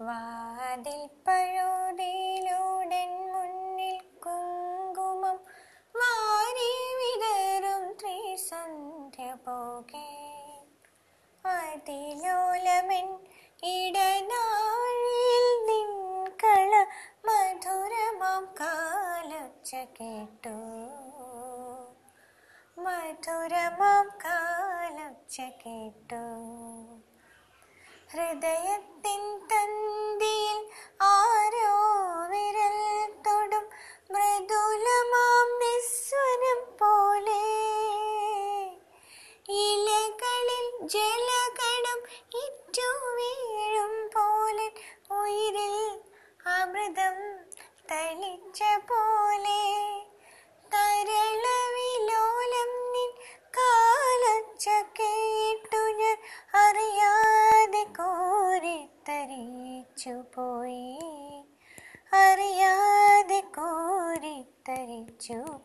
വാതിൽ പഴുതിയിലൂടൻ മുന്നിൽ കുങ്കുമം വാരി വിതറും ത്രിസന്ധ്യ പോകെ. അതിലോലമൻ ഇടനാഴിയിൽ നിൻകള മധുരമാം കാലൊച്ച കേട്ടു. മധുരമാം കാലൊച്ച കേട്ടു. ഹൃദയത്തിൻ തന്തിയിൽ ജലകണം ഇറ്റു വീഴും പോലെ ഉയരിൽ അമൃതം തളിച്ച പോലെ. ഞാൻ അറിയാതെ കോരിത്തരിച്ചു പോയി.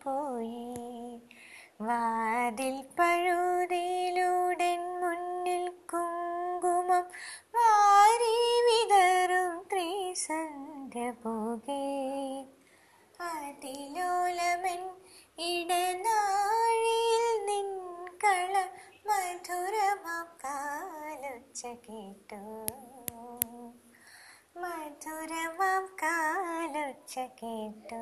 പോയി. വാതിൽ പഴുതിയിലൂടൻ അതിലോലമൻ ഇടനാഴിയിൽ നിൻകള മധുരമാം മധുരമാക്കാലൊച്ച കേട്ടു മധുരമാക്കാലൊച്ച കേട്ടു